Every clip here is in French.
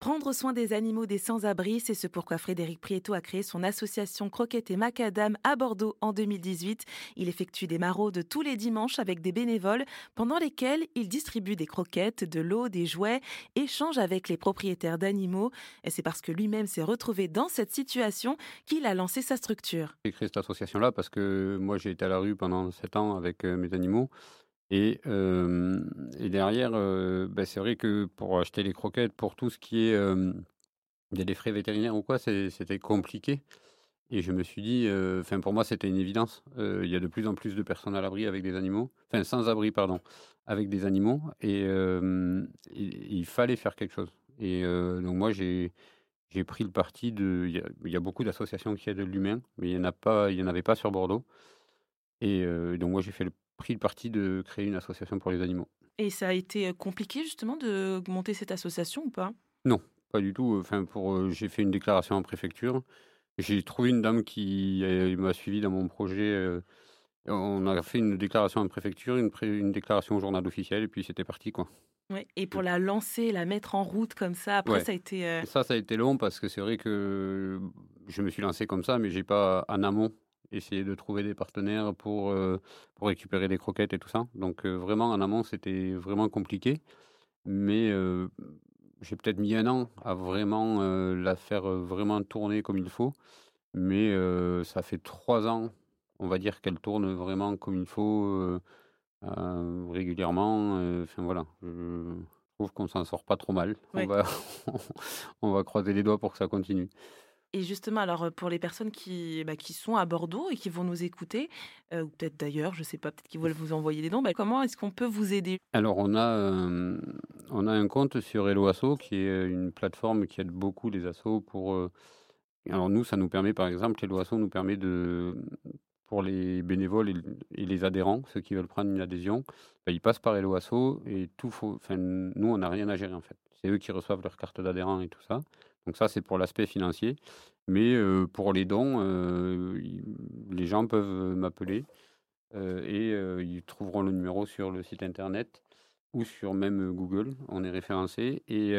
Prendre soin des animaux des sans-abri, c'est ce pourquoi Frédéric Prieto a créé son association Croquette et Macadam à Bordeaux en 2018. Il effectue des maraudes tous les dimanches avec des bénévoles pendant lesquels il distribue des croquettes, de l'eau, des jouets, échange avec les propriétaires d'animaux. Et c'est parce que lui-même s'est retrouvé dans cette situation qu'il a lancé sa structure. J'ai créé cette association-là parce que moi j'ai été à la rue pendant 7 ans avec euh, mes animaux et, derrière, euh, c'est vrai que pour acheter les croquettes, pour tout ce qui est des frais vétérinaires ou quoi, c'était compliqué. Et je me suis dit, enfin pour moi c'était une évidence. il y a de plus en plus de personnes à l'abri avec des animaux, enfin sans abri pardon, avec des animaux, et il, fallait faire quelque chose. Et donc moi j'ai j'ai pris le parti de, il y a, beaucoup d'associations qui aident l'humain, mais il y en a pas, il y en avait pas sur Bordeaux. Et donc moi j'ai fait le pris le parti de créer une association pour les animaux. Et ça a été euh, compliqué justement de monter cette association ou pas? Non, pas du tout. Enfin, pour, euh, j'ai fait une déclaration en préfecture. J'ai trouvé une dame qui euh, m'a suivi dans mon projet. On a fait une déclaration en préfecture, une, une déclaration au journal officiel, et puis c'était parti, quoi. Ouais, et pour la lancer, la mettre en route comme ça, après ça a été. Ça, ça a été long parce que c'est vrai que je me suis lancé comme ça, mais j'ai pas en amont essayer de trouver des partenaires pour, euh, pour récupérer des croquettes et tout ça. Donc euh, vraiment en amont, c'était vraiment compliqué. Mais euh, j'ai peut-être mis un an à vraiment la faire vraiment tourner comme il faut. Mais ça fait trois ans, on va dire qu'elle tourne vraiment comme il faut régulièrement. Enfin voilà, je trouve qu'on s'en sort pas trop mal. On, va, on va croiser les doigts pour que ça continue. Et justement, alors euh, pour les personnes qui, bah, qui sont à Bordeaux et qui vont nous écouter, euh, ou peut-être d'ailleurs, je ne sais pas, peut-être qu'ils veulent vous envoyer des dons, bah, comment est-ce qu'on peut vous aider? Alors on a, euh, on a un compte sur Hello Asso qui est une plateforme qui aide beaucoup les assos pour... alors nous, ça nous permet par exemple, Hello Asso nous permet de... Pour les bénévoles et les adhérents, ceux qui veulent prendre une adhésion, bah, ils passent par Hello Asso et tout faut, nous, on n'a rien à gérer en fait. C'est eux qui reçoivent leur carte d'adhérent et tout ça. Donc ça, c'est pour l'aspect financier. Mais euh, pour les dons, euh, les gens peuvent m'appeler euh, et ils trouveront le numéro sur le site internet ou sur même Google. On est référencé et,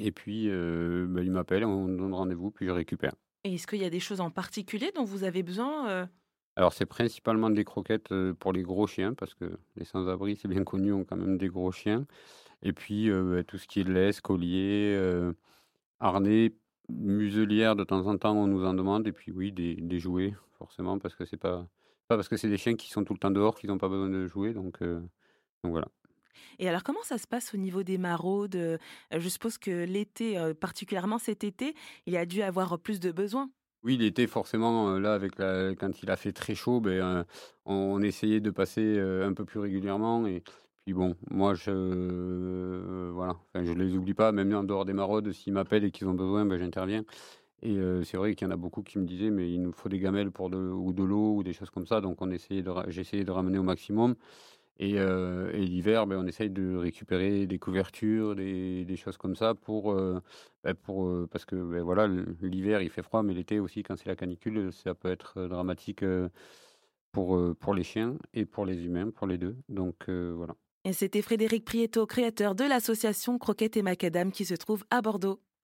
et puis bah, ils m'appellent, on donne rendez-vous, puis je récupère. Et est-ce qu'il y a des choses en particulier dont vous avez besoin Alors c'est principalement des croquettes pour les gros chiens parce que les sans-abri, c'est bien connu, ont quand même des gros chiens. Et puis bah, tout ce qui est laisse, collier Harnais, muselière, de temps en temps, on nous en demande. Et puis oui, des, des jouets, forcément, parce que c'est pas, pas parce que c'est des chiens qui sont tout le temps dehors qu'ils n'ont pas besoin de jouer. Donc, donc voilà. Et alors, comment ça se passe au niveau des maraudes Je suppose que l'été, particulièrement cet été, il a dû avoir plus de besoins. Oui, l'été, forcément, là, avec quand il a fait très chaud, ben, on essayait de passer un peu plus régulièrement. Et, bon, moi, je euh, voilà, je les oublie pas, même en dehors des maraudes, s'ils m'appellent et qu'ils ont besoin, ben, j'interviens. Et euh, c'est vrai qu'il y en a beaucoup qui me disaient, mais il nous faut des gamelles pour de, ou de l'eau ou des choses comme ça. Donc, on de, de ramener au maximum. Et, euh, et l'hiver, ben, on essaye de récupérer des couvertures, des, des choses comme ça pour, ben, pour parce que ben, voilà, l'hiver il fait froid, mais l'été aussi, quand c'est la canicule, ça peut être dramatique pour, pour les chiens et pour les humains, pour les deux. Donc voilà. Et c'était Frédéric Prieto, créateur de l'association Croquette et Macadam qui se trouve à Bordeaux.